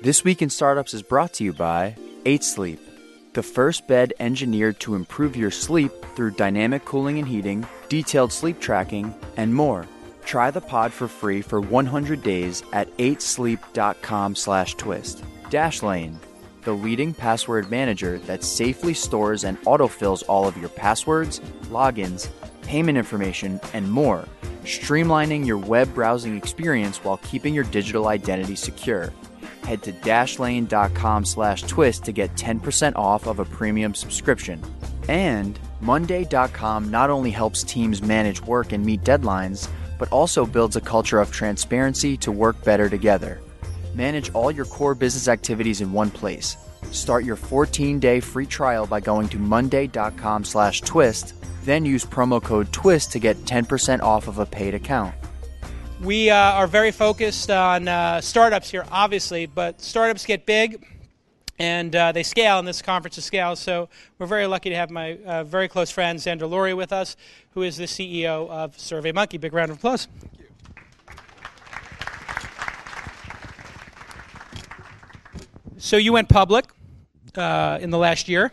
This Week in Startups is brought to you by 8 Sleep, the first bed engineered to improve your sleep through dynamic cooling and heating, detailed sleep tracking, and more. Try the pod for free for 100 days at 8sleep.com slash twist. Dashlane, the leading password manager that safely stores and autofills all of your passwords, logins, payment information, and more, streamlining your web browsing experience while keeping your digital identity secure. Head to dashlane.com slash twist to get 10% off of a premium subscription. And monday.com not only helps teams manage work and meet deadlines, but also builds a culture of transparency to work better together. Manage all your core business activities in one place. Start your 14-day free trial by going to monday.com slash twist, then use promo code TWIST to get 10% off of a paid account. We uh, are very focused on uh, startups here, obviously, but startups get big and uh, they scale, and this conference is scale. So we're very lucky to have my uh, very close friend, Zander Lurie, with us, who is the CEO of SurveyMonkey. Big round of applause. Thank you. So you went public uh, in the last year.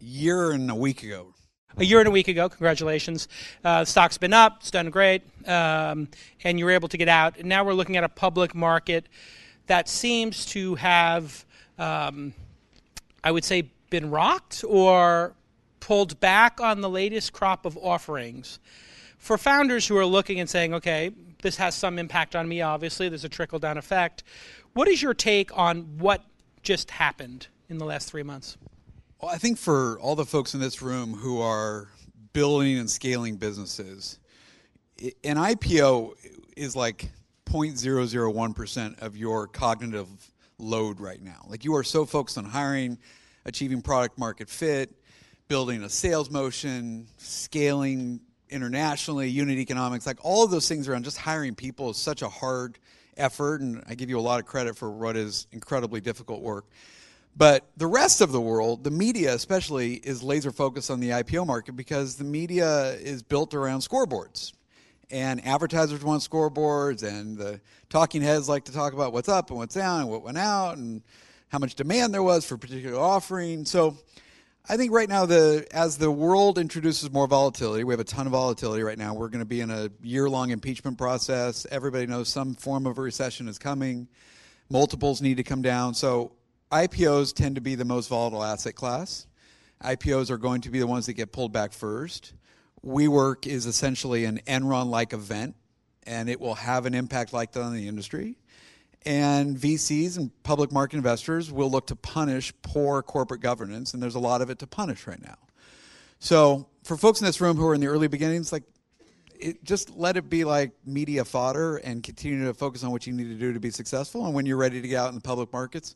Year and a week ago. A year and a week ago. Congratulations. Uh, stock's been up. It's done great, um, and you were able to get out. And now we're looking at a public market that seems to have, um, I would say, been rocked or pulled back on the latest crop of offerings. For founders who are looking and saying, okay, this has some impact on me, obviously, there's a trickle down effect. What is your take on what just happened in the last three months? Well, I think for all the folks in this room who are building and scaling businesses, an IPO is like 0.001% of your cognitive load right now. Like you are so focused on hiring, achieving product market fit, building a sales motion, scaling internationally, unit economics, like all of those things around just hiring people is such a hard effort. And I give you a lot of credit for what is incredibly difficult work. But the rest of the world, the media especially, is laser focused on the IPO market because the media is built around scoreboards. And advertisers want scoreboards, and the talking heads like to talk about what's up and what's down and what went out and how much demand there was for a particular offering. So I think right now, the as the world introduces more volatility, we have a ton of volatility right now. We're going to be in a year long impeachment process. Everybody knows some form of a recession is coming. Multiples need to come down. So IPOs tend to be the most volatile asset class. IPOs are going to be the ones that get pulled back first. WeWork is essentially an Enron like event, and it will have an impact like that on the industry. And VCs and public market investors will look to punish poor corporate governance, and there's a lot of it to punish right now. So, for folks in this room who are in the early beginnings, like, it, just let it be like media fodder and continue to focus on what you need to do to be successful. And when you're ready to get out in the public markets,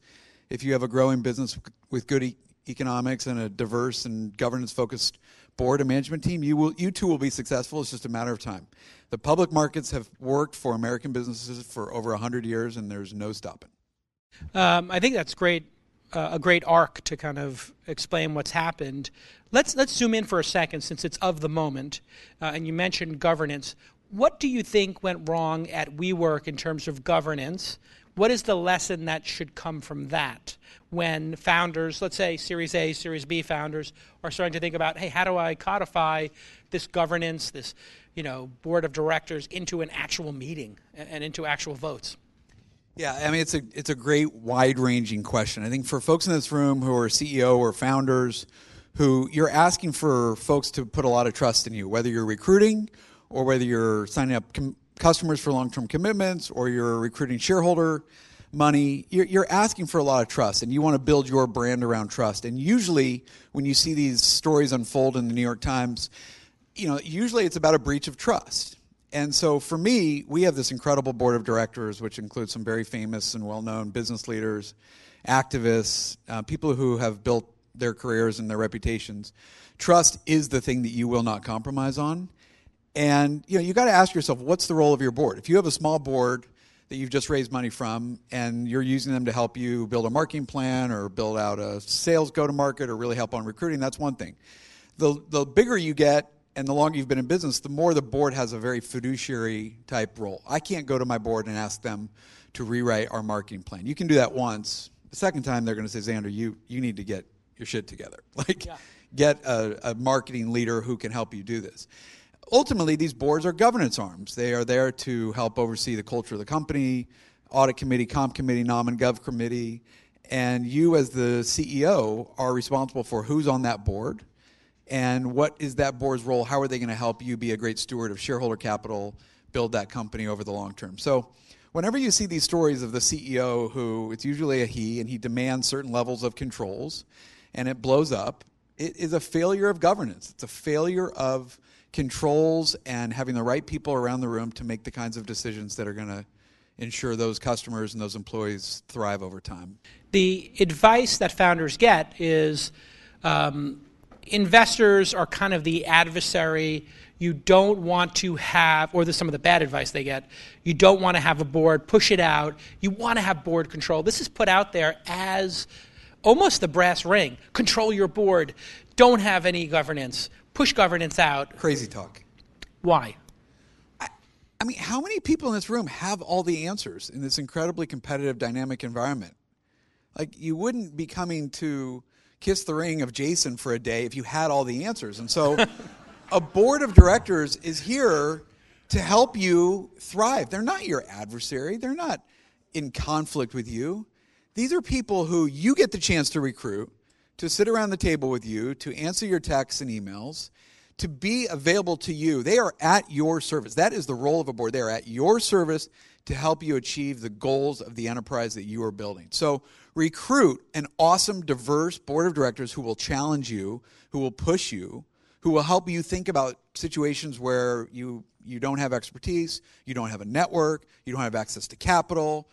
if you have a growing business with good e- economics and a diverse and governance focused board and management team, you will you too will be successful. It's just a matter of time. The public markets have worked for American businesses for over 100 years, and there's no stopping. Um, I think that's great, uh, a great arc to kind of explain what's happened. Let's let's zoom in for a second, since it's of the moment, uh, and you mentioned governance. What do you think went wrong at WeWork in terms of governance? What is the lesson that should come from that when founders, let's say Series A, Series B founders, are starting to think about, hey, how do I codify this governance, this you know board of directors into an actual meeting and into actual votes? Yeah, I mean it's a it's a great wide ranging question. I think for folks in this room who are CEO or founders, who you're asking for folks to put a lot of trust in you, whether you're recruiting or whether you're signing up com- customers for long term commitments or you're recruiting shareholder money, you're, you're, asking for a lot of trust and you want to build your brand around trust. And usually, when you see these stories unfold in the New York Times, you know, usually it's about a breach of trust. And so for me, we have this incredible board of directors, which includes some very famous and well known business leaders, activists, uh, people who have built their careers and their reputations. Trust is the thing that you will not compromise on. And you know, you got to ask yourself, what's the role of your board? If you have a small board that you've just raised money from, and you're using them to help you build a marketing plan or build out a sales go to market or really help on recruiting, that's one thing. The the bigger you get and the longer you've been in business, the more the board has a very fiduciary type role. I can't go to my board and ask them to rewrite our marketing plan. You can do that once. The second time, they're going to say, Zander, you, you need to get your shit together. Like, yeah. get a, a marketing leader who can help you do this. Ultimately, these boards are governance arms. They are there to help oversee the culture of the company, audit committee, comp committee, nom and gov committee. And you, as the CEO, are responsible for who's on that board and what is that board's role? How are they going to help you be a great steward of shareholder capital, build that company over the long term? So, whenever you see these stories of the CEO who it's usually a he and he demands certain levels of controls and it blows up, it is a failure of governance. It's a failure of controls and having the right people around the room to make the kinds of decisions that are going to ensure those customers and those employees thrive over time. The advice that founders get is um, investors are kind of the adversary. You don't want to have, or there's some of the bad advice they get. You don't want to have a board, push it out. You want to have board control. This is put out there as almost the brass ring. Control your board. Don't have any governance. Push governance out. Crazy talk. Why? I, I mean, how many people in this room have all the answers in this incredibly competitive, dynamic environment? Like, you wouldn't be coming to kiss the ring of Jason for a day if you had all the answers. And so a board of directors is here to help you thrive. They're not your adversary, they're not in conflict with you. These are people who you get the chance to recruit, to sit around the table with you, to answer your texts and emails, to be available to you. They are at your service. That is the role of a board. They are at your service to help you achieve the goals of the enterprise that you are building. So recruit an awesome, diverse board of directors who will challenge you, who will push you, who will help you think about situations where you, you don't have expertise, you don't have a network, you don't have access to capital.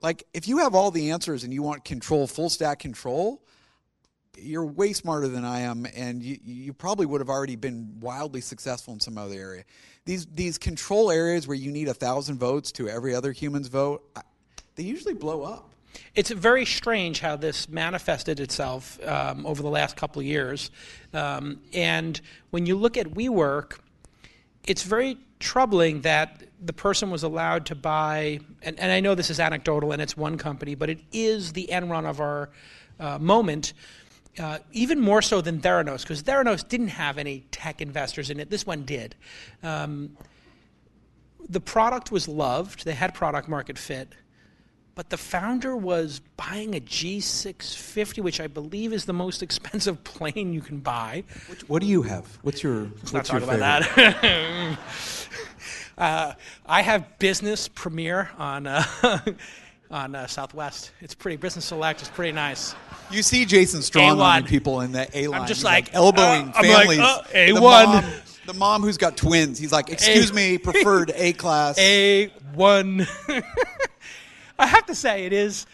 Like, if you have all the answers and you want control, full stack control, you're way smarter than I am, and you, you probably would have already been wildly successful in some other area. These, these control areas where you need a thousand votes to every other human's vote, they usually blow up. It's very strange how this manifested itself um, over the last couple of years. Um, and when you look at WeWork, it's very troubling that the person was allowed to buy, and, and I know this is anecdotal and it's one company, but it is the Enron of our uh, moment. Uh, even more so than Theranos, because Theranos didn't have any tech investors in it. This one did. Um, the product was loved, they had product market fit but the founder was buying a G650, which I believe is the most expensive plane you can buy. Which, what do you have? What's your Let's what's not your talk about that. uh, I have business premier on uh, on uh, Southwest. It's pretty business select. It's pretty nice. You see Jason strong arming people in that A line. I'm just like, like, elbowing uh, families. Like, A1. The mom, the mom who's got twins. He's like, excuse a- me, preferred A class. A1. I have to say, it is,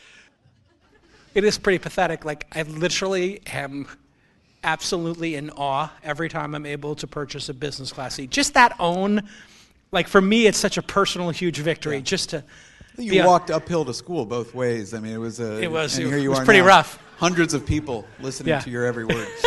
it is pretty pathetic. Like, I literally am absolutely in awe every time I'm able to purchase a business class seat. Just that own, like, for me, it's such a personal, huge victory yeah. just to. You walked uphill to school both ways. I mean, it was a. It was. And it here you was are pretty now, rough. Hundreds of people listening yeah. to your every word.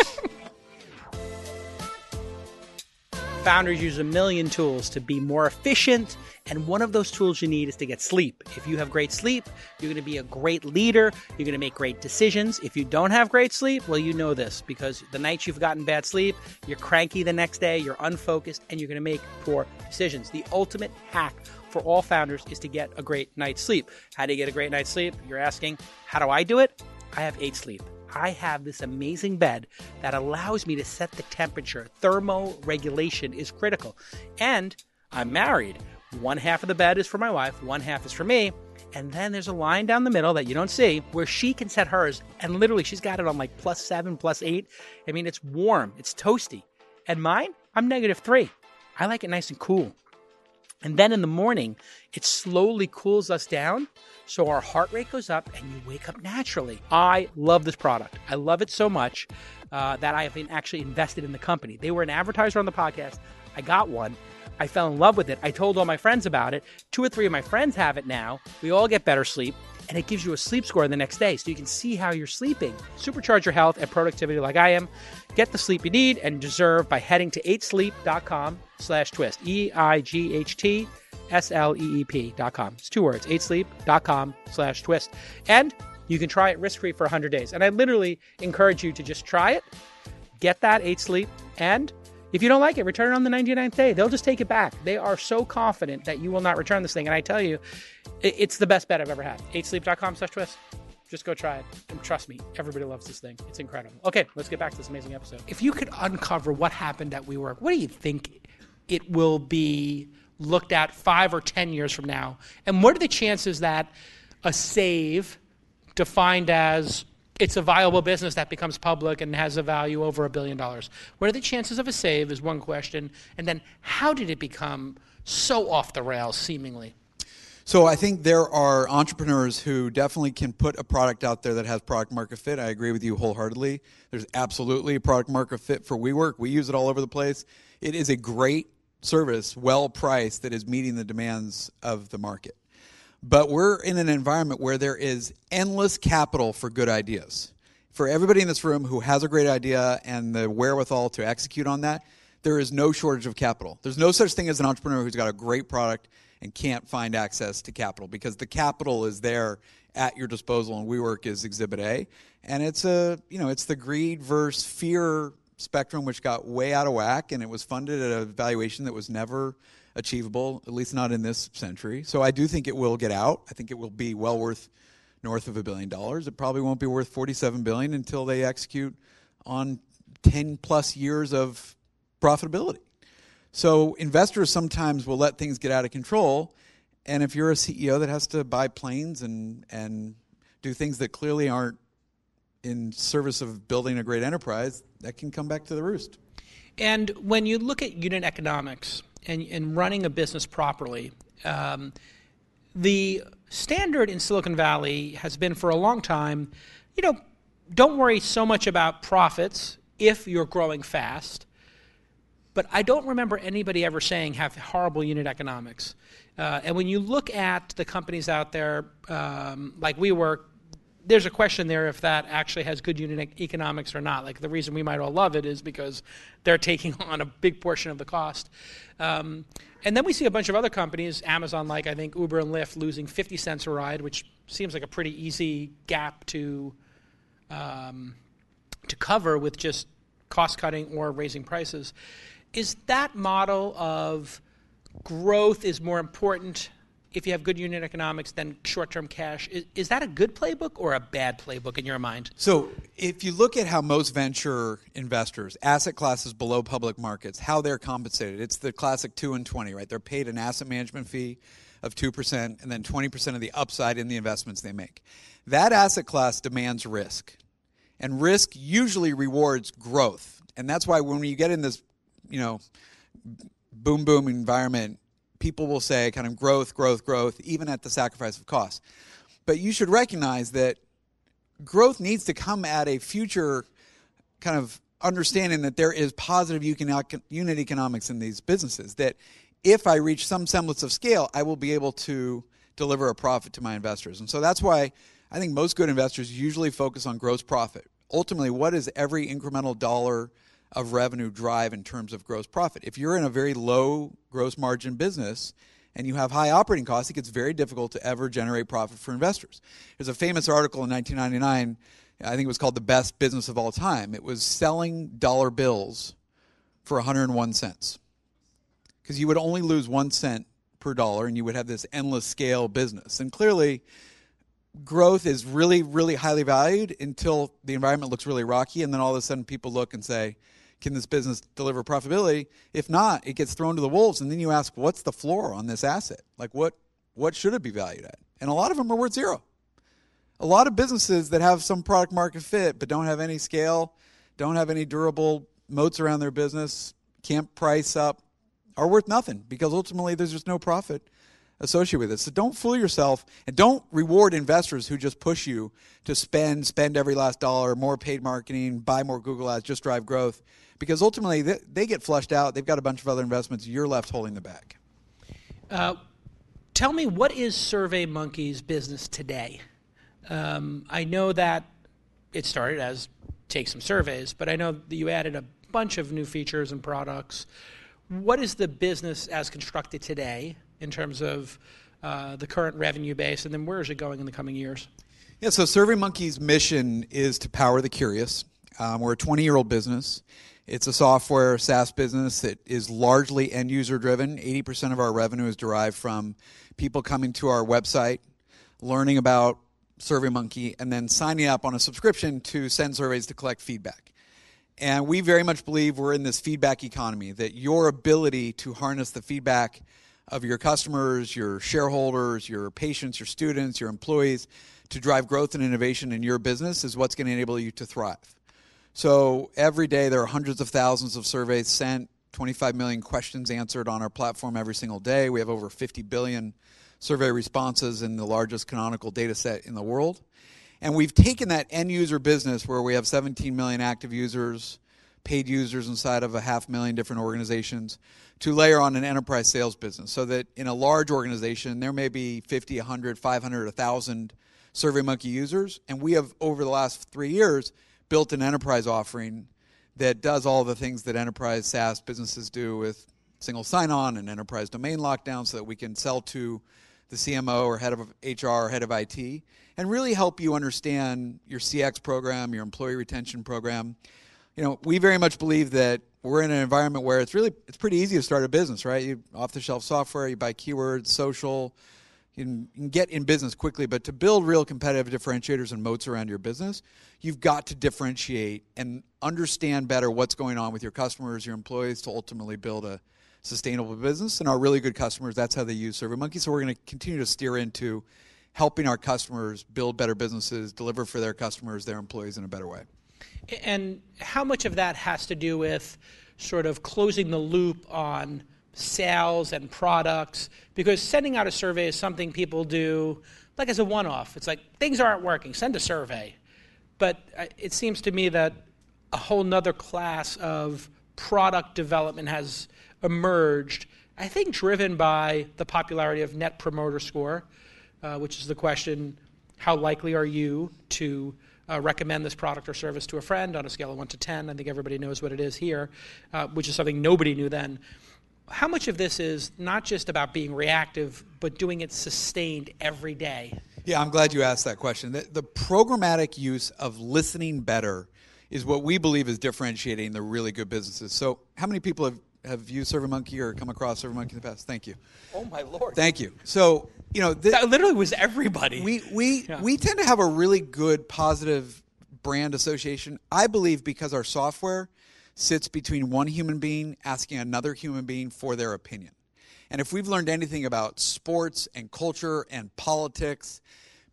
Founders use a million tools to be more efficient, and one of those tools you need is to get sleep. If you have great sleep, you're going to be a great leader, you're going to make great decisions. If you don't have great sleep, well, you know this because the nights you've gotten bad sleep, you're cranky the next day, you're unfocused, and you're going to make poor decisions. The ultimate hack for all founders is to get a great night's sleep. How do you get a great night's sleep? You're asking, how do I do it? I have eight sleep. I have this amazing bed that allows me to set the temperature. Thermoregulation is critical. And I'm married. One half of the bed is for my wife, one half is for me. And then there's a line down the middle that you don't see where she can set hers. And literally, she's got it on like plus seven, plus eight. I mean, it's warm, it's toasty. And mine, I'm negative three. I like it nice and cool. And then in the morning, it slowly cools us down so our heart rate goes up and you wake up naturally. I love this product. I love it so much uh, that I have been actually invested in the company. They were an advertiser on the podcast. I got one. I fell in love with it. I told all my friends about it. Two or three of my friends have it now. We all get better sleep and it gives you a sleep score the next day so you can see how you're sleeping. Supercharge your health and productivity like I am. Get the sleep you need and deserve by heading to 8sleep.com slash twist. E-I-G-H-T S-L-E-E-P dot com. It's two words, 8sleep.com slash twist. And you can try it risk-free for 100 days. And I literally encourage you to just try it, get that 8 sleep, and if you don't like it, return it on the 99th day. They'll just take it back. They are so confident that you will not return this thing. And I tell you, it's the best bet I've ever had. 8sleep.com slash twist. Just go try it. And trust me, everybody loves this thing. It's incredible. Okay, let's get back to this amazing episode. If you could uncover what happened at WeWork, what do you think it will be looked at five or 10 years from now? And what are the chances that a save defined as it's a viable business that becomes public and has a value over a billion dollars. What are the chances of a save is one question. And then how did it become so off the rails, seemingly? So I think there are entrepreneurs who definitely can put a product out there that has product market fit. I agree with you wholeheartedly. There's absolutely a product market fit for WeWork. We use it all over the place. It is a great service, well priced, that is meeting the demands of the market. But we're in an environment where there is endless capital for good ideas. For everybody in this room who has a great idea and the wherewithal to execute on that, there is no shortage of capital. There's no such thing as an entrepreneur who's got a great product and can't find access to capital because the capital is there at your disposal and WeWork is exhibit A. And it's a, you know, it's the greed versus fear spectrum which got way out of whack and it was funded at a valuation that was never achievable, at least not in this century. So I do think it will get out. I think it will be well worth north of a billion dollars. It probably won't be worth 47 billion until they execute on 10 plus years of profitability. So investors sometimes will let things get out of control, and if you're a CEO that has to buy planes and and do things that clearly aren't in service of building a great enterprise, that can come back to the roost. And when you look at unit economics, and, and running a business properly. Um, the standard in Silicon Valley has been for a long time, you know, don't worry so much about profits if you're growing fast. But I don't remember anybody ever saying have horrible unit economics. Uh, and when you look at the companies out there, um, like WeWork, there's a question there if that actually has good unit economics or not. Like the reason we might all love it is because they're taking on a big portion of the cost. Um, and then we see a bunch of other companies, Amazon, like I think Uber and Lyft, losing 50 cents a ride, which seems like a pretty easy gap to um, to cover with just cost cutting or raising prices. Is that model of growth is more important if you have good unit economics then short-term cash. Is, is, that a good playbook or a bad playbook in your mind? So, if you look at how most venture investors, asset classes below public markets, how they're compensated, it's the classic two and twenty, right? They're paid an asset management fee of two percent, and then twenty percent of the upside in the investments they make. That asset class demands risk, and risk usually rewards growth, and that's why when you get in this, you know, boom boom environment people will say kind of growth, growth, growth, even at the sacrifice of cost. But you should recognize that growth needs to come at a future kind of understanding that there is positive unit economics in these businesses. That if I reach some semblance of scale, I will be able to deliver a profit to my investors. And so that's why I think most good investors usually focus on gross profit. Ultimately, what is every incremental dollar of revenue drive in terms of gross profit. If you're in a very low gross margin business and you have high operating costs, it gets very difficult to ever generate profit for investors. There's a famous article in 1999, I think it was called The Best Business of All Time. It was selling dollar bills for 101 cents. Because you would only lose one cent per dollar and you would have this endless scale business. And clearly, growth is really, really highly valued until the environment looks really rocky. And then all of a sudden people look and say, can this business deliver profitability? If not, it gets thrown to the wolves, and then you ask, what's the floor on this asset? Like, what what should it be valued at? And a lot of them are worth zero. A lot of businesses that have some product market fit but don't have any scale, don't have any durable moats around their business, can't price up, are worth nothing because ultimately there's just no profit associated with it. So don't fool yourself and don't reward investors who just push you to spend, spend every last dollar, more paid marketing, buy more Google ads, just drive growth because ultimately they, they get flushed out. They've got a bunch of other investments. You're left holding the bag. Uh, tell me, what is SurveyMonkey's business today? Um, I know that it started as take some surveys, but I know that you added a bunch of new features and products. What is the business as constructed today? In terms of uh, the current revenue base, and then where is it going in the coming years? Yeah, so SurveyMonkey's mission is to power the curious. Um, we're a 20 year old business. It's a software SaaS business that is largely end user driven. 80% of our revenue is derived from people coming to our website, learning about SurveyMonkey, and then signing up on a subscription to send surveys to collect feedback. And we very much believe we're in this feedback economy, that your ability to harness the feedback of your customers, your shareholders, your patients, your students, your employees to drive growth and innovation in your business is what's going to enable you to thrive. So every day there are hundreds of thousands of surveys sent, 25 million questions answered on our platform every single day. We have over 50 billion survey responses in the largest canonical data set in the world. And we've taken that end user business where we have 17 million active users, paid users inside of a half million different organizations, to layer on an enterprise sales business so that in a large organization there may be 50, 100, 500, 1,000 SurveyMonkey users. And we have, over the last three years, built an enterprise offering that does all the things that enterprise SaaS businesses do with single sign on and enterprise domain lockdown so that we can sell to the CMO or head of HR or head of IT and really help you understand your CX program, your employee retention program. You know, we very much believe that we're in an environment where it's really it's pretty easy to start a business, right? You off the shelf software, you buy keywords, social, you can, get in business quickly, but to build real competitive differentiators and moats around your business, you've got to differentiate and understand better what's going on with your customers, your employees, to ultimately build a sustainable business. And our really good customers, that's how they use SurveyMonkey. So we're going to continue to steer into helping our customers build better businesses, deliver for their customers, their employees in a better way. And how much of that has to do with sort of closing the loop on sales and products? Because sending out a survey is something people do like as a one-off. It's like things aren't working send a survey. But uh, it seems to me that a whole nother class of product development has emerged i think driven by the popularity of net promoter score uh, which is the question how likely are you to uh, recommend this product or service to a friend on a scale of 1 to 10 i think everybody knows what it is here uh, which is something nobody knew then how much of this is not just about being reactive, but doing it sustained every day? Yeah, I'm glad you asked that question. The, the, programmatic use of listening better is what we believe is differentiating the really good businesses. So, how many people have, have used SurveyMonkey or come across SurveyMonkey in the past? Thank you. Oh my lord! Thank you. So, you know, th- that literally was everybody. We we yeah. we tend to have a really good positive brand association. I believe because our software sits between one human being asking another human being for their opinion. And if we've learned anything about sports and culture and politics,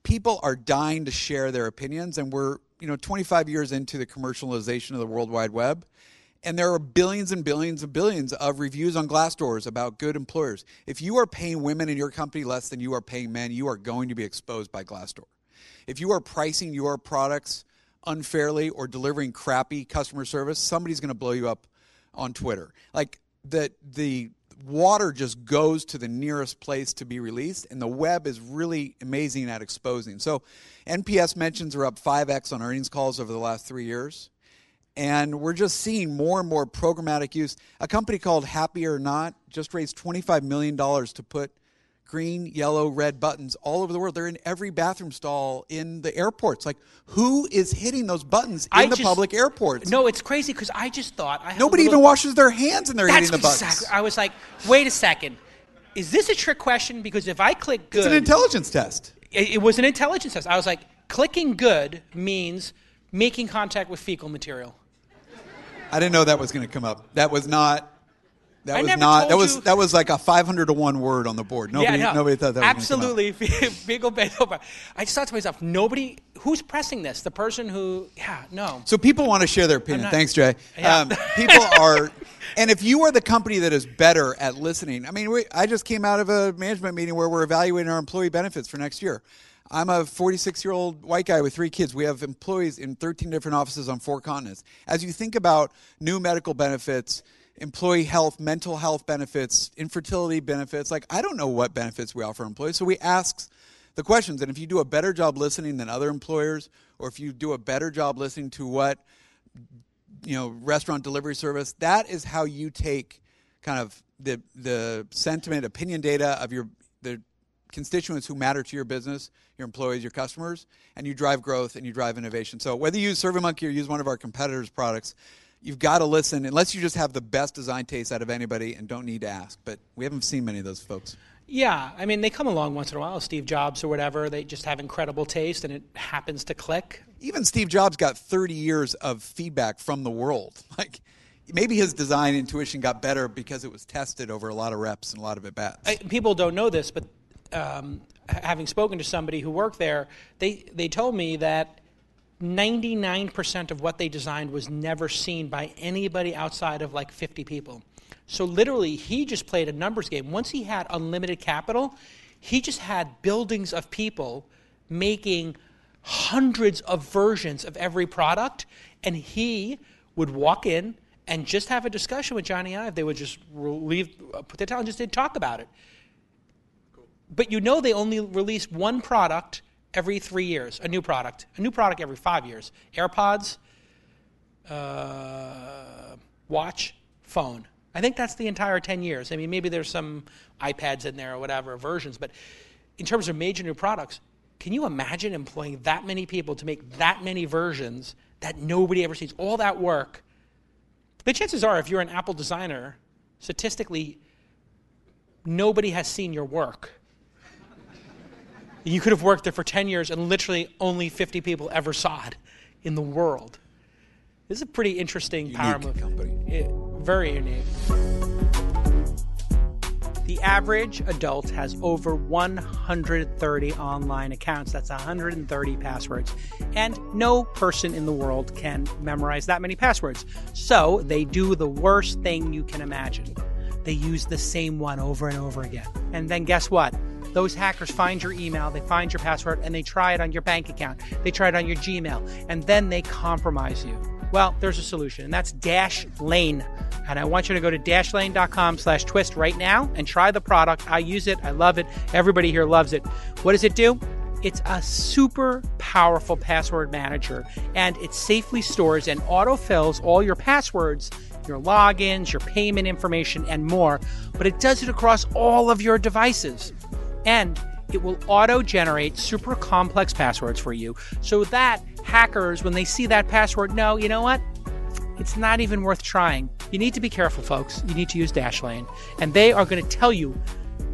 people are dying to share their opinions and we're, you know, 25 years into the commercialization of the World Wide Web. And there are billions and billions and billions of reviews on Glassdoors about good employers. If you are paying women in your company less than you are paying men, you are going to be exposed by Glassdoor. If you are pricing your products unfairly or delivering crappy customer service, somebody's going to blow you up on Twitter. Like the the water just goes to the nearest place to be released and the web is really amazing at exposing. So NPS mentions are up 5x on earnings calls over the last 3 years. And we're just seeing more and more programmatic use. A company called Happy or Not just raised $25 million to put green, yellow, red buttons all over the world. They're in every bathroom stall in the airports. Like, who is hitting those buttons in I the just, public airports? No, it's crazy because I just thought I nobody little, even washes their hands and they're hitting the buttons. Exactly. I was like, wait a second, is this a trick question? Because if I click good, it's an intelligence test. It, it was an intelligence test. I was like, clicking good means making contact with fecal material. I didn't know that was going to come up. That was not that I was not. That was you. that was like a 500 to one word on the board. Nobody, yeah, no, nobody thought that. Absolutely, Beagle Beethoven. I just thought to myself, nobody. Who's pressing this? The person who? Yeah, no. So people want to share their opinion. Not, Thanks, Jay. Yeah. Um, people are, and if you are the company that is better at listening, I mean, we, I just came out of a management meeting where we're evaluating our employee benefits for next year. I'm a 46 year old white guy with three kids. We have employees in 13 different offices on four continents. As you think about new medical benefits employee health, mental health benefits, infertility benefits. Like, I don't know what benefits we offer employees. So we ask the questions. And if you do a better job listening than other employers, or if you do a better job listening to what, you know, restaurant delivery service, that is how you take kind of the the sentiment, opinion data of your constituents who matter to your business, your employees, your customers, and you drive growth and you drive innovation. So whether you use SurveyMonkey or use one of our competitors' products, you've got to listen unless you just have the best design taste out of anybody and don't need to ask. But we haven't seen many of those folks. Yeah, I mean, they come along once in a while, Steve Jobs or whatever. They just have incredible taste, and it happens to click. Even Steve Jobs got 30 years of feedback from the world. Like, maybe his design intuition got better because it was tested over a lot of reps and a lot of at bats. People don't know this, but um, having spoken to somebody who worked there, they, they told me that 99% of what they designed was never seen by anybody outside of like 50 people. So literally, he just played a numbers game. Once he had unlimited capital, he just had buildings of people making hundreds of versions of every product, and he would walk in and just have a discussion with Jony Ive. They would just leave, put their talent, just did talk about it. But you know they only release one product every three years, a new product, a new product every five years. AirPods, uh, watch, phone. I think that's the entire 10 years. I mean, maybe there's some iPads in there or whatever versions, but in terms of major new products, can you imagine employing that many people to make that many versions that nobody ever sees? All that work. The chances are, if you're an Apple designer, statistically, nobody has seen your work. You could have worked there for 10 years and literally only 50 people ever saw it in the world. This is a pretty interesting unique power move. company. Yeah, very unique. The average adult has over 130 online accounts. That's 130 passwords. And no person in the world can memorize that many passwords. So they do the worst thing you can imagine. They use the same one over and over again. And then guess what? Those hackers find your email, they find your password, and they try it on your bank account. They try it on your Gmail, and then they compromise you. Well, there's a solution, and that's Dashlane. And I want you to go to dashlane.com slash twist right now and try the product. I use it. I love it. Everybody here loves it. What does it do? It's a super powerful password manager, and it safely stores and autofills all your passwords, your logins, your payment information, and more. But it does it across all of your devices. And it will auto generate super complex passwords for you so that hackers, when they see that password, know, you know what? It's not even worth trying. You need to be careful, folks. You need to use Dashlane. And they are going to tell you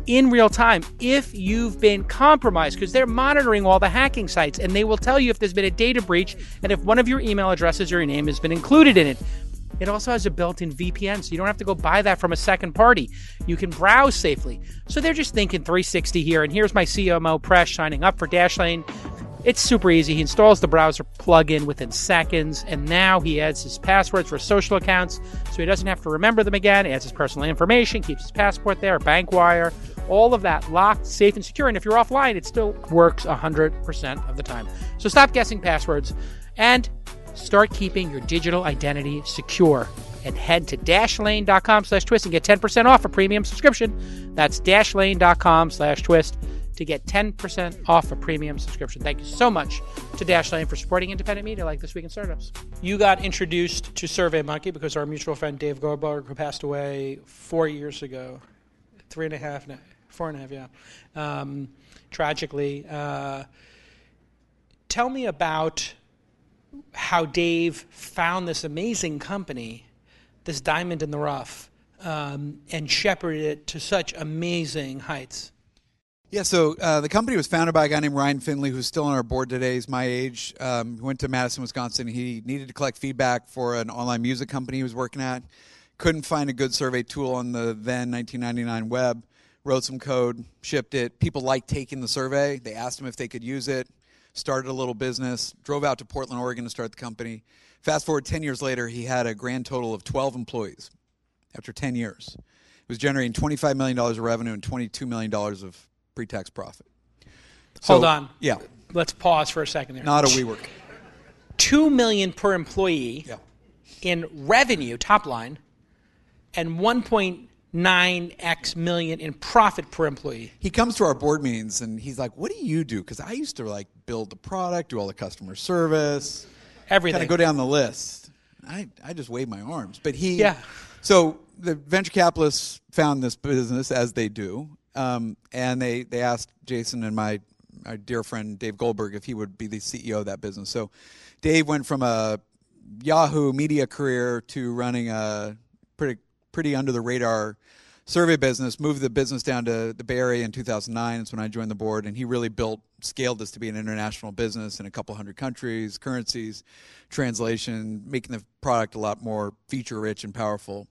in real time if you've been compromised because they're monitoring all the hacking sites and they will tell you if there's been a data breach and if one of your email addresses or your name has been included in it. It also has a built in VPN, so you don't have to go buy that from a second party. You can browse safely. So they're just thinking 360 here. And here's my CMO Press signing up for Dashlane. It's super easy. He installs the browser plugin within seconds, and now he adds his passwords for social accounts so he doesn't have to remember them again. Adds his personal information, keeps his passport there, bank wire, all of that locked, safe, and secure. And if you're offline, it still works 100% of the time. So stop guessing passwords and start keeping your digital identity secure. And head to dashlane.com slash twist and get 10% off a premium subscription. That's dashlane.com slash twist to get 10% off a premium subscription. Thank you so much to Dashlane for supporting independent media like This Week in Startups. You got introduced to SurveyMonkey because our mutual friend Dave Goldberg, who passed away four years ago, three and a half, four and a half, yeah, um, tragically. Uh, tell me about how Dave found this amazing company, this diamond in the rough, um, and shepherded it to such amazing heights. Yeah, so uh, the company was founded by a guy named Ryan Finley, who's still on our board today. He's my age. Um, he went to Madison, Wisconsin. He needed to collect feedback for an online music company he was working at. Couldn't find a good survey tool on the then 1999 web. Wrote some code, shipped it. People liked taking the survey. They asked him if they could use it. Started a little business. Drove out to Portland, Oregon to start the company. Fast forward 10 years later, he had a grand total of 12 employees after 10 years. It was generating $25 million of revenue and $22 million of pre-tax profit. Hold on. Yeah. Let's pause for a second there. Not a WeWork. Two million per employee Yeah. in revenue, top line, and 1.9x million in profit per employee. He comes to our board meetings and he's like, "What do you do?" Because I used to like build the product, do all the customer service, Everything. kind of go down the list. I, I just wave my arms. But he, Yeah. So the venture capitalists found this business as they do, um, and they they asked Jason and my our dear friend Dave Goldberg if he would be the CEO of that business. So Dave went from a Yahoo media career to running a pretty pretty under the radar survey business, moved the business down to the Bay Area in 2009. That's when I joined the board, and he really built, scaled this to be an international business in a couple hundred countries, currencies, translation, making the product a lot more feature rich and powerful.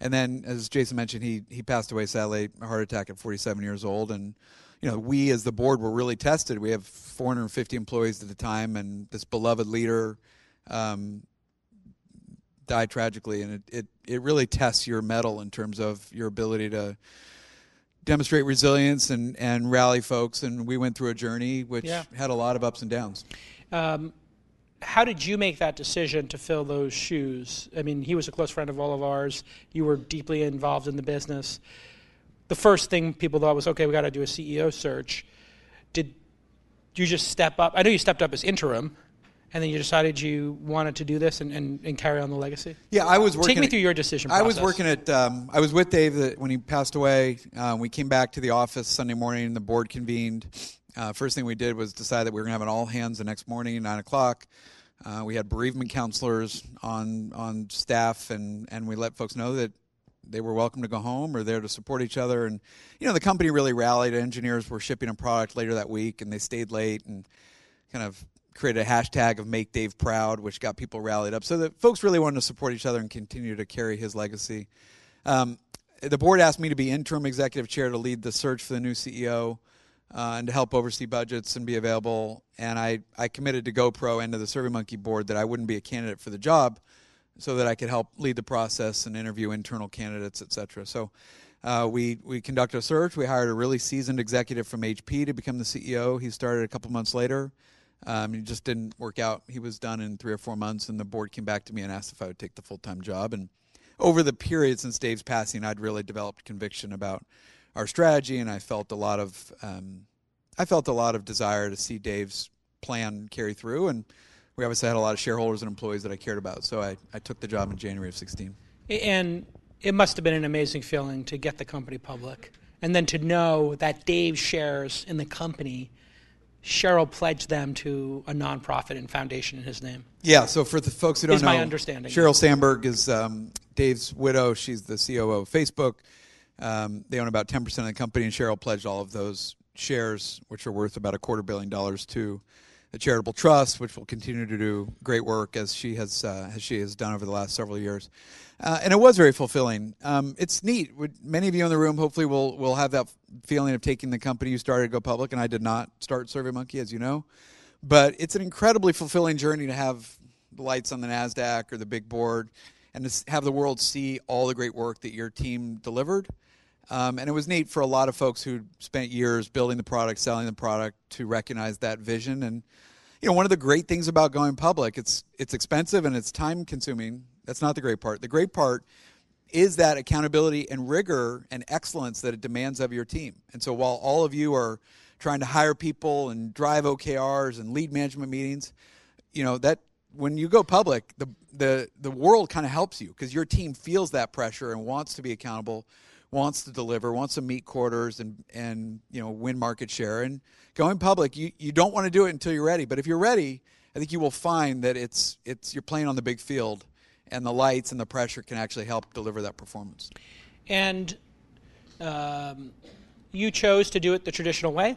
And then, as Jason mentioned, he he passed away sadly, a heart attack at 47 years old, and you know, we as the board were really tested. We have 450 employees at the time, and this beloved leader um, died tragically, and it, it, it really tests your mettle in terms of your ability to demonstrate resilience and, and rally folks. And we went through a journey which Yeah. had a lot of ups and downs. Um, how did you make that decision to fill those shoes? I mean, he was a close friend of all of ours. You were deeply involved in the business. The first thing people thought was, okay, we got to do a CEO search. Did you just step up? I know you stepped up as interim, and then you decided you wanted to do this and, and, and carry on the legacy. Yeah, I was working. Take me at- through your decision I was working at. Um, I was with Dave when he passed away. Uh, we came back to the office Sunday morning. The board convened. Uh, first thing we did was decide that we were going to have an all hands the next morning at nine o'clock. Uh, we had bereavement counselors on on staff, and and we let folks know that they were welcome to go home or there to support each other. And you know, the company really rallied. Engineers were shipping a product later that week, and they stayed late and kind of created a hashtag of "Make Dave Proud," which got people rallied up. So that folks really wanted to support each other and continue to carry his legacy. Um, the board asked me to be interim executive chair to lead the search for the new CEO uh, and to help oversee budgets and be available. And I, I committed to GoPro and to the SurveyMonkey board that I wouldn't be a candidate for the job, so that I could help lead the process and interview internal candidates, et cetera. So. Uh, we we conducted a search. We hired a really seasoned executive from HP to become the CEO. He started a couple months later. Um, it just didn't work out. He was done in three or four months, and the board came back to me and asked if I would take the full time job. And over the period since Dave's passing, I'd really developed conviction about our strategy, and I felt a lot of um, I felt a lot of desire to see Dave's plan carry through. And we obviously had a lot of shareholders and employees that I cared about, so I, I took the job in January of 16. And it must have been an amazing feeling to get the company public. And then to know that Dave's shares in the company, Sheryl pledged them to a nonprofit and foundation in his name. Yeah, so for the folks who don't Is know, my understanding. Sheryl Sandberg is um, Dave's widow. She's the COO of Facebook. Um, they own about 10% of the company, and Sheryl pledged all of those shares, which are worth about a quarter billion dollars, to a charitable trust, which will continue to do great work as she has uh, as she has done over the last several years. Uh, and it was very fulfilling. Um, it's neat. Many of you in the room hopefully will will have that feeling of taking the company you started to go public, and I did not start SurveyMonkey, as you know. But it's an incredibly fulfilling journey to have the lights on the Nasdaq or the big board, and to have the world see all the great work that your team delivered. Um, and it was neat for a lot of folks who spent years building the product, selling the product, to recognize that vision. And you know, one of the great things about going public, it's it's expensive and it's time consuming. That's not the great part. The great part is that accountability and rigor and excellence that it demands of your team. And so while all of you are trying to hire people and drive OKRs and lead management meetings, you know, that when you go public, the the the world kind of helps you because your team feels that pressure and wants to be accountable, wants to deliver, wants to meet quarters and and you know win market share. And going public, you you don't want to do it until you're ready. But if you're ready, I think you will find that it's it's you're playing on the big field, and the lights and the pressure can actually help deliver that performance. And um, you chose to do it the traditional way.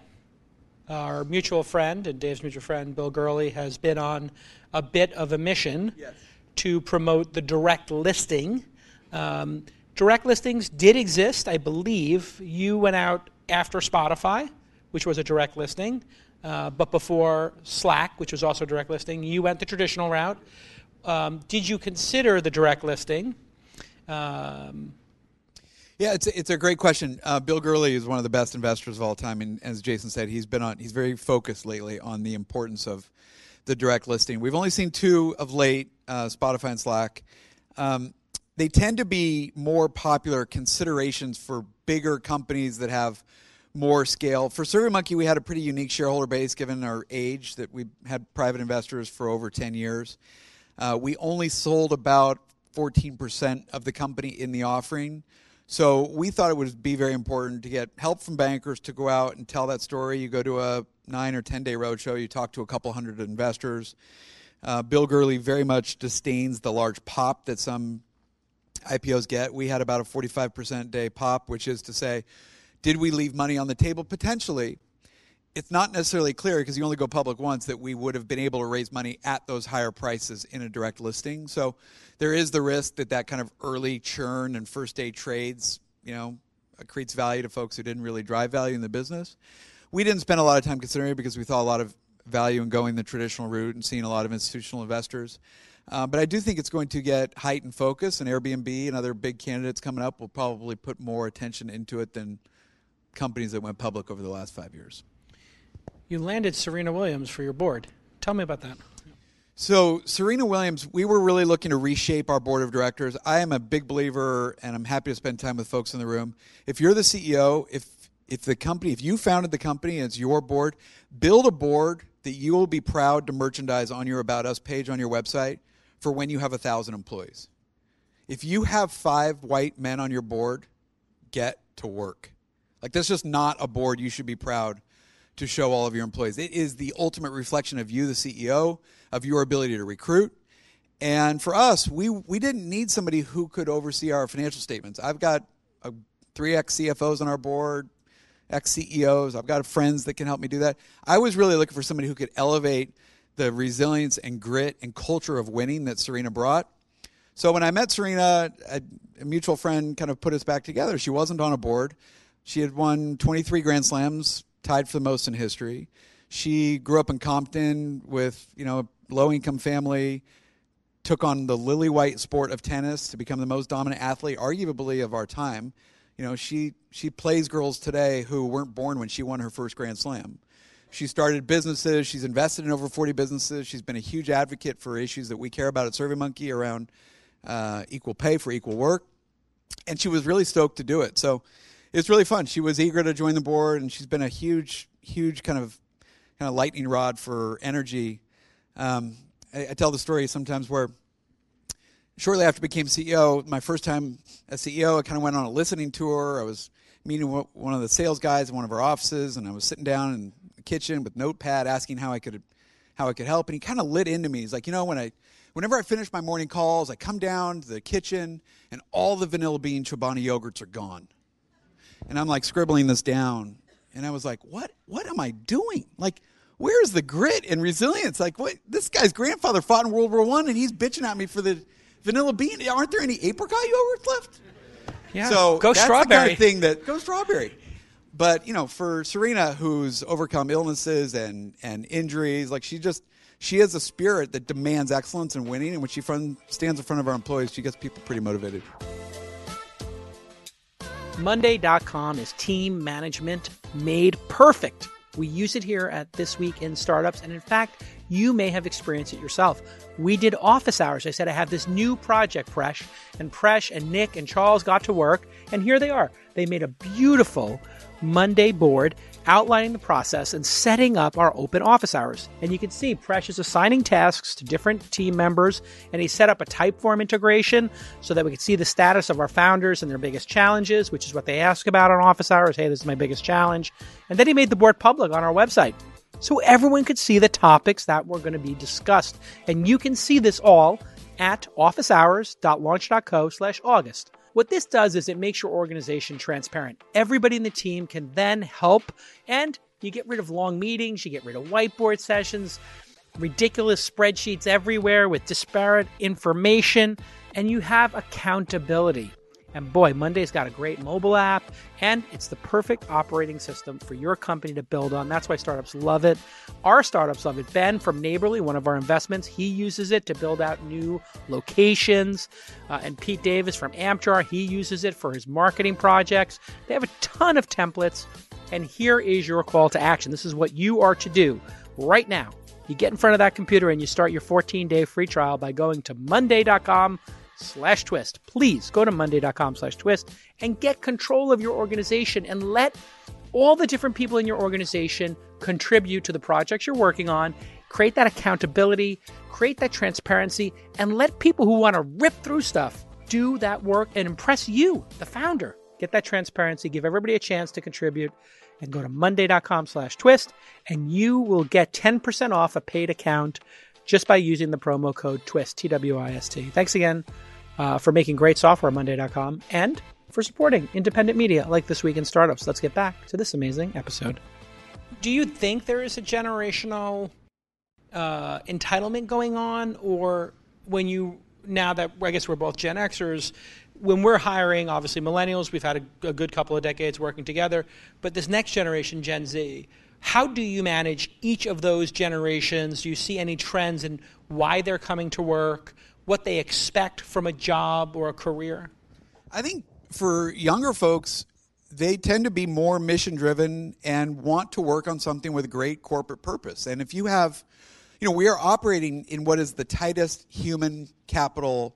Our mutual friend and Dave's mutual friend, Bill Gurley, has been on a bit of a mission to promote the direct listing. Um, direct listings did exist, I believe. You went out after Spotify, which was a direct listing, uh, but before Slack, which was also a direct listing. You went the traditional route. Um, did you consider the direct listing? Um, Yeah, it's a, it's a great question. Uh, Bill Gurley is one of the best investors of all time, and as Jason said, he's been on. He's very focused lately on the importance of the direct listing. We've only seen two of late, uh, Spotify and Slack. Um, they tend to be more popular considerations for bigger companies that have more scale. For SurveyMonkey, we had a pretty unique shareholder base given our age that we had private investors for over 10 years. Uh, we only sold about 14% of the company in the offering. So we thought it would be very important to get help from bankers to go out and tell that story. You go to a nine or 10 day roadshow, you talk to a couple hundred investors. Uh, Bill Gurley very much disdains the large pop that some IPOs get. We had about a 45% day pop, which is to say, did we leave money on the table? Potentially. It's not necessarily clear because you only go public once that we would have been able to raise money at those higher prices in a direct listing. So there is the risk that that kind of early churn and first day trades, you know, creates value to folks who didn't really drive value in the business. We didn't spend a lot of time considering it because we thought a lot of value in going the traditional route and seeing a lot of institutional investors. Uh, but I do think it's going to get heightened focus, and Airbnb and other big candidates coming up will probably put more attention into it than companies that went public over the last five years. You landed Serena Williams for your board. Tell me about that. So, Serena Williams, we were really looking to reshape our board of directors. I am a big believer, and I'm happy to spend time with folks in the room. If you're the CEO, if if the company, if you founded the company and it's your board, build a board that you will be proud to merchandise on your About Us page on your website for when you have a thousand employees. If you have five white men on your board, get to work. Like that's just not a board you should be proud to show all of your employees. It is the ultimate reflection of you, the CEO, of your ability to recruit. And for us, we we didn't need somebody who could oversee our financial statements. I've got a, three ex CFOs on our board, ex CEOs. I've got friends that can help me do that. I was really looking for somebody who could elevate the resilience and grit and culture of winning that Serena brought. So when I met Serena, a, a mutual friend kind of put us back together. She wasn't on a board. She had won 23 Grand Slams, tied for the most in history. She grew up in Compton with, you know, a low income family, took on the lily white sport of tennis to become the most dominant athlete, arguably, of our time. You know, she, she plays girls today who weren't born when she won her first Grand Slam. She started businesses. She's invested in over 40 businesses. She's been a huge advocate for issues that we care about at SurveyMonkey around uh, equal pay for equal work. And she was really stoked to do it. So it's really fun. She was eager to join the board, and she's been a huge, huge kind of kind of lightning rod for energy. Um, I, I tell the story sometimes where shortly after I became CEO, my first time as CEO, I kind of went on a listening tour. I was meeting one of the sales guys in one of our offices, and I was sitting down in kitchen with notepad asking how I could how I could help and he kind of lit into me. He's like, "You know, when I whenever I finish my morning calls, I come down to the kitchen and all the vanilla bean Chobani yogurts are gone." And I'm like scribbling this down and I was like, "What what am I doing?" Like Where's the grit and resilience? Like, what? This guy's grandfather fought in World War One, and he's bitching at me for the vanilla bean. Aren't there any apricot yogurts left? Yeah. So go that's strawberry. the kind of thing that go strawberry. But you know, for Serena, who's overcome illnesses and and injuries, like she just she has a spirit that demands excellence and winning. And when she stands in front of our employees, she gets people pretty motivated. Monday.com is team management made perfect. We use it here at This Week in Startups, and in fact, you may have experienced it yourself. We did office hours. I said, I have this new project, Presh, and Presh and Nick and Charles got to work, and here they are. They made a beautiful Monday board outlining the process and setting up our open office hours. And you can see Presh is assigning tasks to different team members, and he set up a Typeform integration so that we could see the status of our founders and their biggest challenges, which is what they ask about on office hours. Hey, this is my biggest challenge. And then he made the board public on our website so everyone could see the topics that were going to be discussed. And you can see this all at officehours.launch.co slash August. What this does is it makes your organization transparent. Everybody in the team can then help, and you get rid of long meetings, you get rid of whiteboard sessions, ridiculous spreadsheets everywhere with disparate information, and you have accountability. And boy, Monday's got a great mobile app, and it's the perfect operating system for your company to build on. That's why startups love it. Our startups love it. Ben from Neighborly, one of our investments, he uses it to build out new locations. Uh, and Pete Davis from Amchar, he uses it for his marketing projects. They have a ton of templates. And here is your call to action. This is what you are to do right now. You get in front of that computer and you start your 14 day free trial by going to monday.com slash twist. Please go to monday.com slash twist and get control of your organization and let all the different people in your organization contribute to the projects you're working on. Create that accountability, create that transparency, and let people who want to rip through stuff do that work and impress you, the founder. Get that transparency, give everybody a chance to contribute, and go to monday.com slash twist, and you will get 10% off a paid account just by using the promo code TWIST, T W I S T. Thanks again uh, for making great software on monday.com and for supporting independent media like This Week in Startups. Let's get back to this amazing episode. Do you think there is a generational uh, entitlement going on, or when you now that I guess we're both Gen Xers, when we're hiring, obviously millennials, we've had a, a, good couple of decades working together, but this next generation, Gen Z, how do you manage each of those generations? Do you see any trends in why they're coming to work, what they expect from a job or a career? I think for younger folks, they tend to be more mission driven and want to work on something with great corporate purpose. And if you have, you know, we are operating in what is the tightest human capital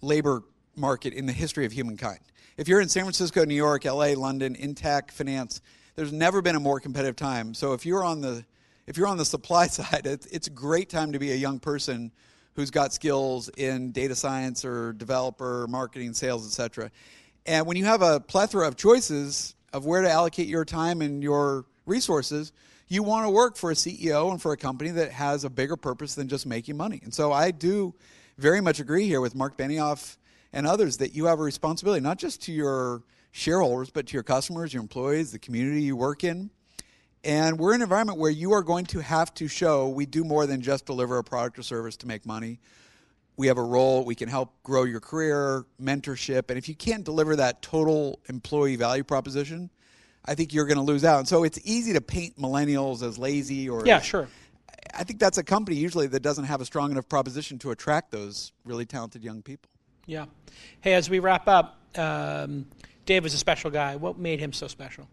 labor market in the history of humankind. If you're in San Francisco, New York, LA, London, in tech, finance, there's never been a more competitive time. So if you're on the if you're on the supply side, it's, it's a great time to be a young person who's got skills in data science or developer, marketing, sales, etc. And when you have a plethora of choices of where to allocate your time and your resources, you want to work for a CEO and for a company that has a bigger purpose than just making money. And so I do very much agree here with Marc Benioff and others that you have a responsibility not just to your shareholders, but to your customers, your employees, the community you work in. And we're in an environment where you are going to have to show we do more than just deliver a product or service to make money. We have a role, we can help grow your career, mentorship. And if you can't deliver that total employee value proposition, I think you're going to lose out. And so it's easy to paint millennials as lazy or. Yeah, sure. I think that's a company usually that doesn't have a strong enough proposition to attract those really talented young people. Yeah. Hey, as we wrap up, um, Dave was a special guy. What made him so special?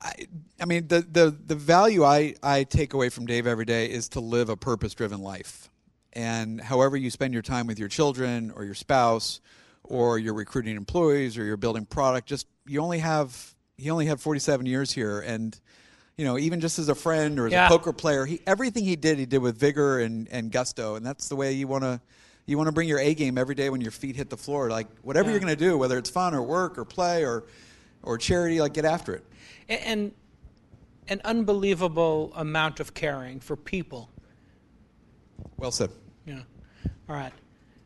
I, I mean, the, the, the value I, I take away from Dave every day is to live a purpose driven life. And however you spend your time with your children or your spouse or you're recruiting employees or you're building product, just you only have he only had 47 years here and you know even just as a friend or as yeah. a poker player he everything he did he did with vigor and, and gusto and that's the way you want to you want to bring your A game every day when your feet hit the floor. Like whatever yeah. you're going to do, whether it's fun or work or play or or charity, like get after it. And an unbelievable amount of caring for people. Well said. Yeah. All right.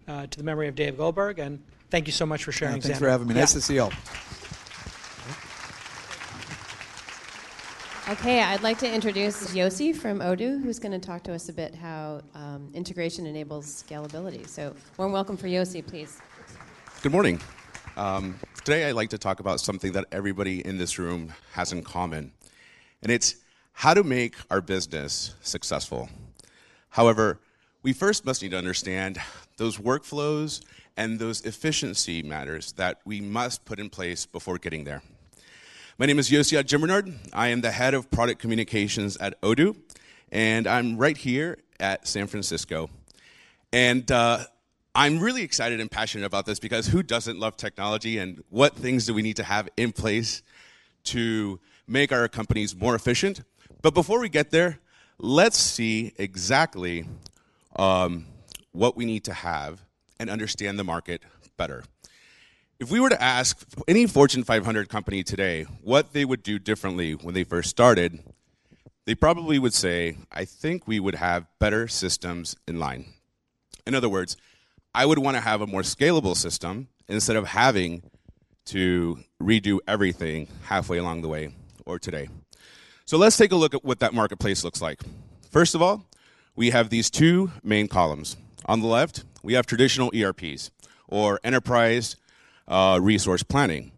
Uh, to the memory of Dave Goldberg, and thank you so much for sharing. Yeah, thanks Zander. for having me. Nice yeah. to see you all. Okay, I'd like to introduce Yossi from Odoo, who's going to talk to us a bit how um, integration enables scalability. So, warm welcome for Yossi, please. Good morning. Um, today, I'd like to talk about something that everybody in this room has in common, and it's how to make our business successful. However, we first must need to understand those workflows and those efficiency matters that we must put in place before getting there. My name is Yossi Jimbernard. I am the head of product communications at Odoo, and I'm right here at San Francisco. And uh, I'm really excited and passionate about this because who doesn't love technology and what things do we need to have in place to make our companies more efficient? But before we get there, let's see exactly um, what we need to have and understand the market better. If we were to ask any Fortune 500 company today what they would do differently when they first started, they probably would say, I think we would have better systems in line. In other words, I would want to have a more scalable system instead of having to redo everything halfway along the way or today. So let's take a look at what that marketplace looks like. First of all, we have these two main columns. On the left, we have traditional ERPs or enterprise uh, resource planning.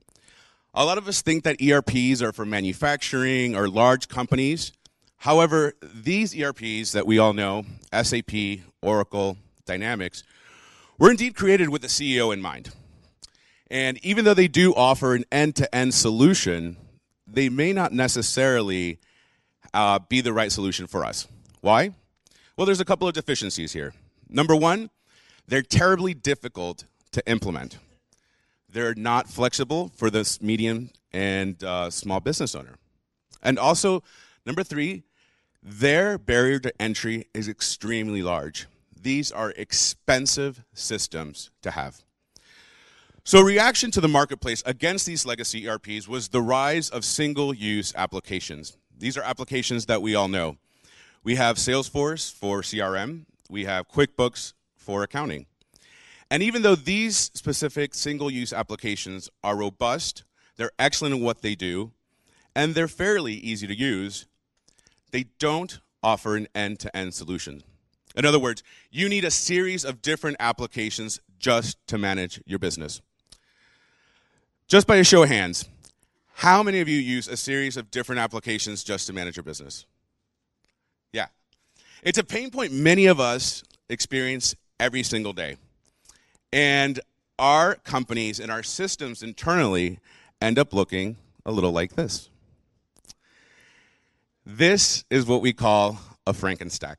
A lot of us think that ERPs are for manufacturing or large companies. However, these ERPs that we all know, SAP, Oracle, Dynamics, were indeed created with the CEO in mind. And even though they do offer an end to end solution, they may not necessarily uh, be the right solution for us. Why? Well, there's a couple of deficiencies here. Number one, they're terribly difficult to implement. They're not flexible for this medium and uh, small business owner. And also, number three, their barrier to entry is extremely large. These are expensive systems to have. So, reaction to the marketplace against these legacy ERPs was the rise of single use applications. These are applications that we all know. We have Salesforce for CRM, we have QuickBooks for accounting. And even though these specific single use applications are robust, they're excellent in what they do, and they're fairly easy to use, they don't offer an end to end solution. In other words, you need a series of different applications just to manage your business. Just by a show of hands, how many of you use a series of different applications just to manage your business? Yeah. It's a pain point many of us experience every single day. And our companies and our systems internally end up looking a little like this. This is what we call a Frankenstack.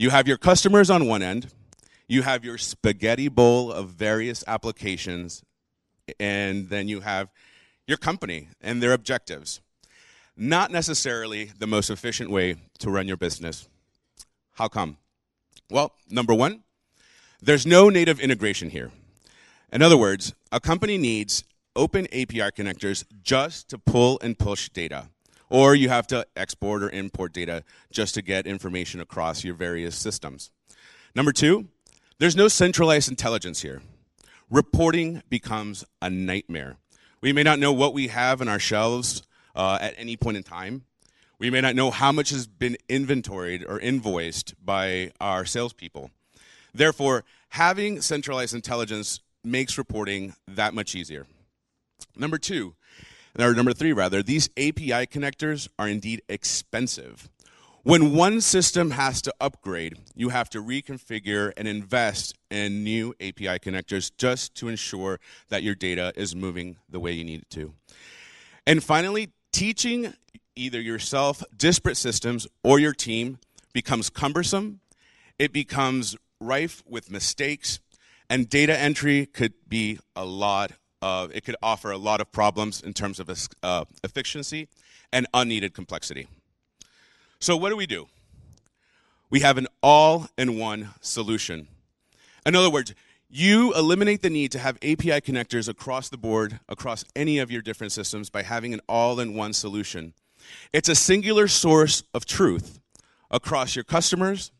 You have your customers on one end, you have your spaghetti bowl of various applications, and then you have your company and their objectives. Not necessarily the most efficient way to run your business. How come? Well, number one, there's no native integration here. In other words, a company needs open API connectors just to pull and push data or you have to export or import data just to get information across your various systems. Number two, there's no centralized intelligence here. Reporting becomes a nightmare. We may not know what we have in our shelves uh, at any point in time. We may not know how much has been inventoried or invoiced by our salespeople. Therefore, having centralized intelligence makes reporting that much easier. Number two, or number three rather, these API connectors are indeed expensive. When one system has to upgrade, you have to reconfigure and invest in new API connectors just to ensure that your data is moving the way you need it to. And finally, teaching either yourself disparate systems or your team becomes cumbersome, it becomes rife with mistakes, and data entry could be a lot uh, it could offer a lot of problems in terms of uh, efficiency and unneeded complexity. So, what do we do? We have an all in one solution. In other words, you eliminate the need to have API connectors across the board, across any of your different systems, by having an all in one solution. It's a singular source of truth across your customers,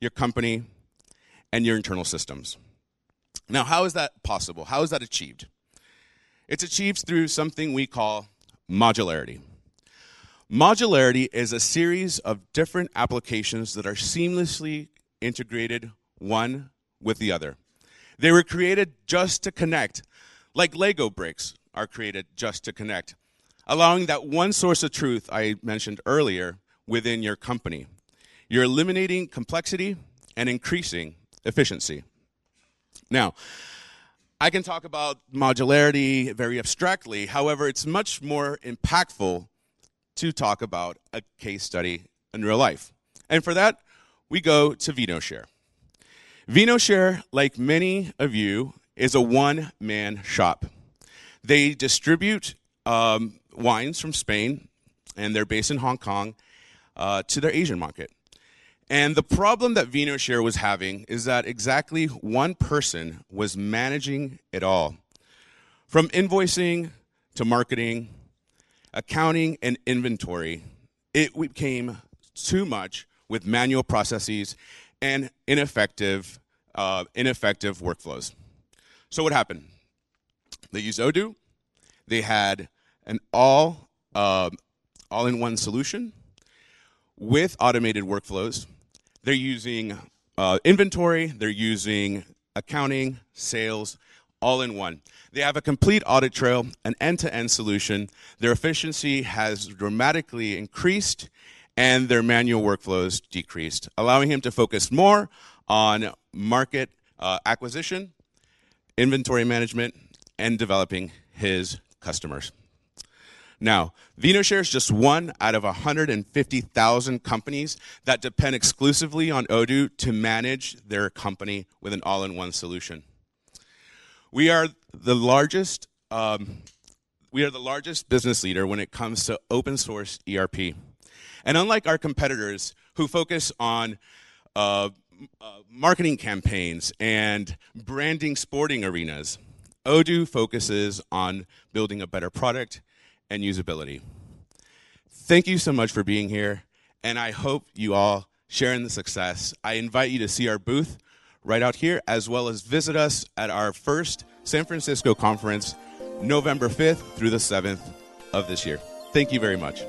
your company, and your internal systems. Now, how is that possible? How is that achieved? It's achieved through something we call modularity. Modularity is a series of different applications that are seamlessly integrated one with the other. They were created just to connect, like Lego bricks are created just to connect, allowing that one source of truth I mentioned earlier within your company. You're eliminating complexity and increasing efficiency. Now, I can talk about modularity very abstractly. However, it's much more impactful to talk about a case study in real life. And for that, we go to VinoShare. VinoShare, like many of you, is a one man shop. They distribute um, wines from Spain, and they're based in Hong Kong, uh, to their Asian market. And the problem that VinoShare was having is that exactly one person was managing it all. From invoicing to marketing, accounting, and inventory, it became too much with manual processes and ineffective, uh, ineffective workflows. So what happened? They used Odoo. They had an all, uh, all-in-one solution with automated workflows they're using uh, inventory, they're using accounting, sales, all in one. They have a complete audit trail, an end to end solution. Their efficiency has dramatically increased and their manual workflows decreased, allowing him to focus more on market uh, acquisition, inventory management, and developing his customers. Now, VinoShare is just one out of 150,000 companies that depend exclusively on Odoo to manage their company with an all in one solution. We are the largest. Um, we are the largest business leader when it comes to open source ERP. And unlike our competitors who focus on uh, uh, marketing campaigns and branding sporting arenas. Odoo focuses on building a better product and usability. Thank you so much for being here, and I hope you all share in the success. I invite you to see our booth right out here, as well as visit us at our first San Francisco conference, November 5th through the 7th of this year. Thank you very much.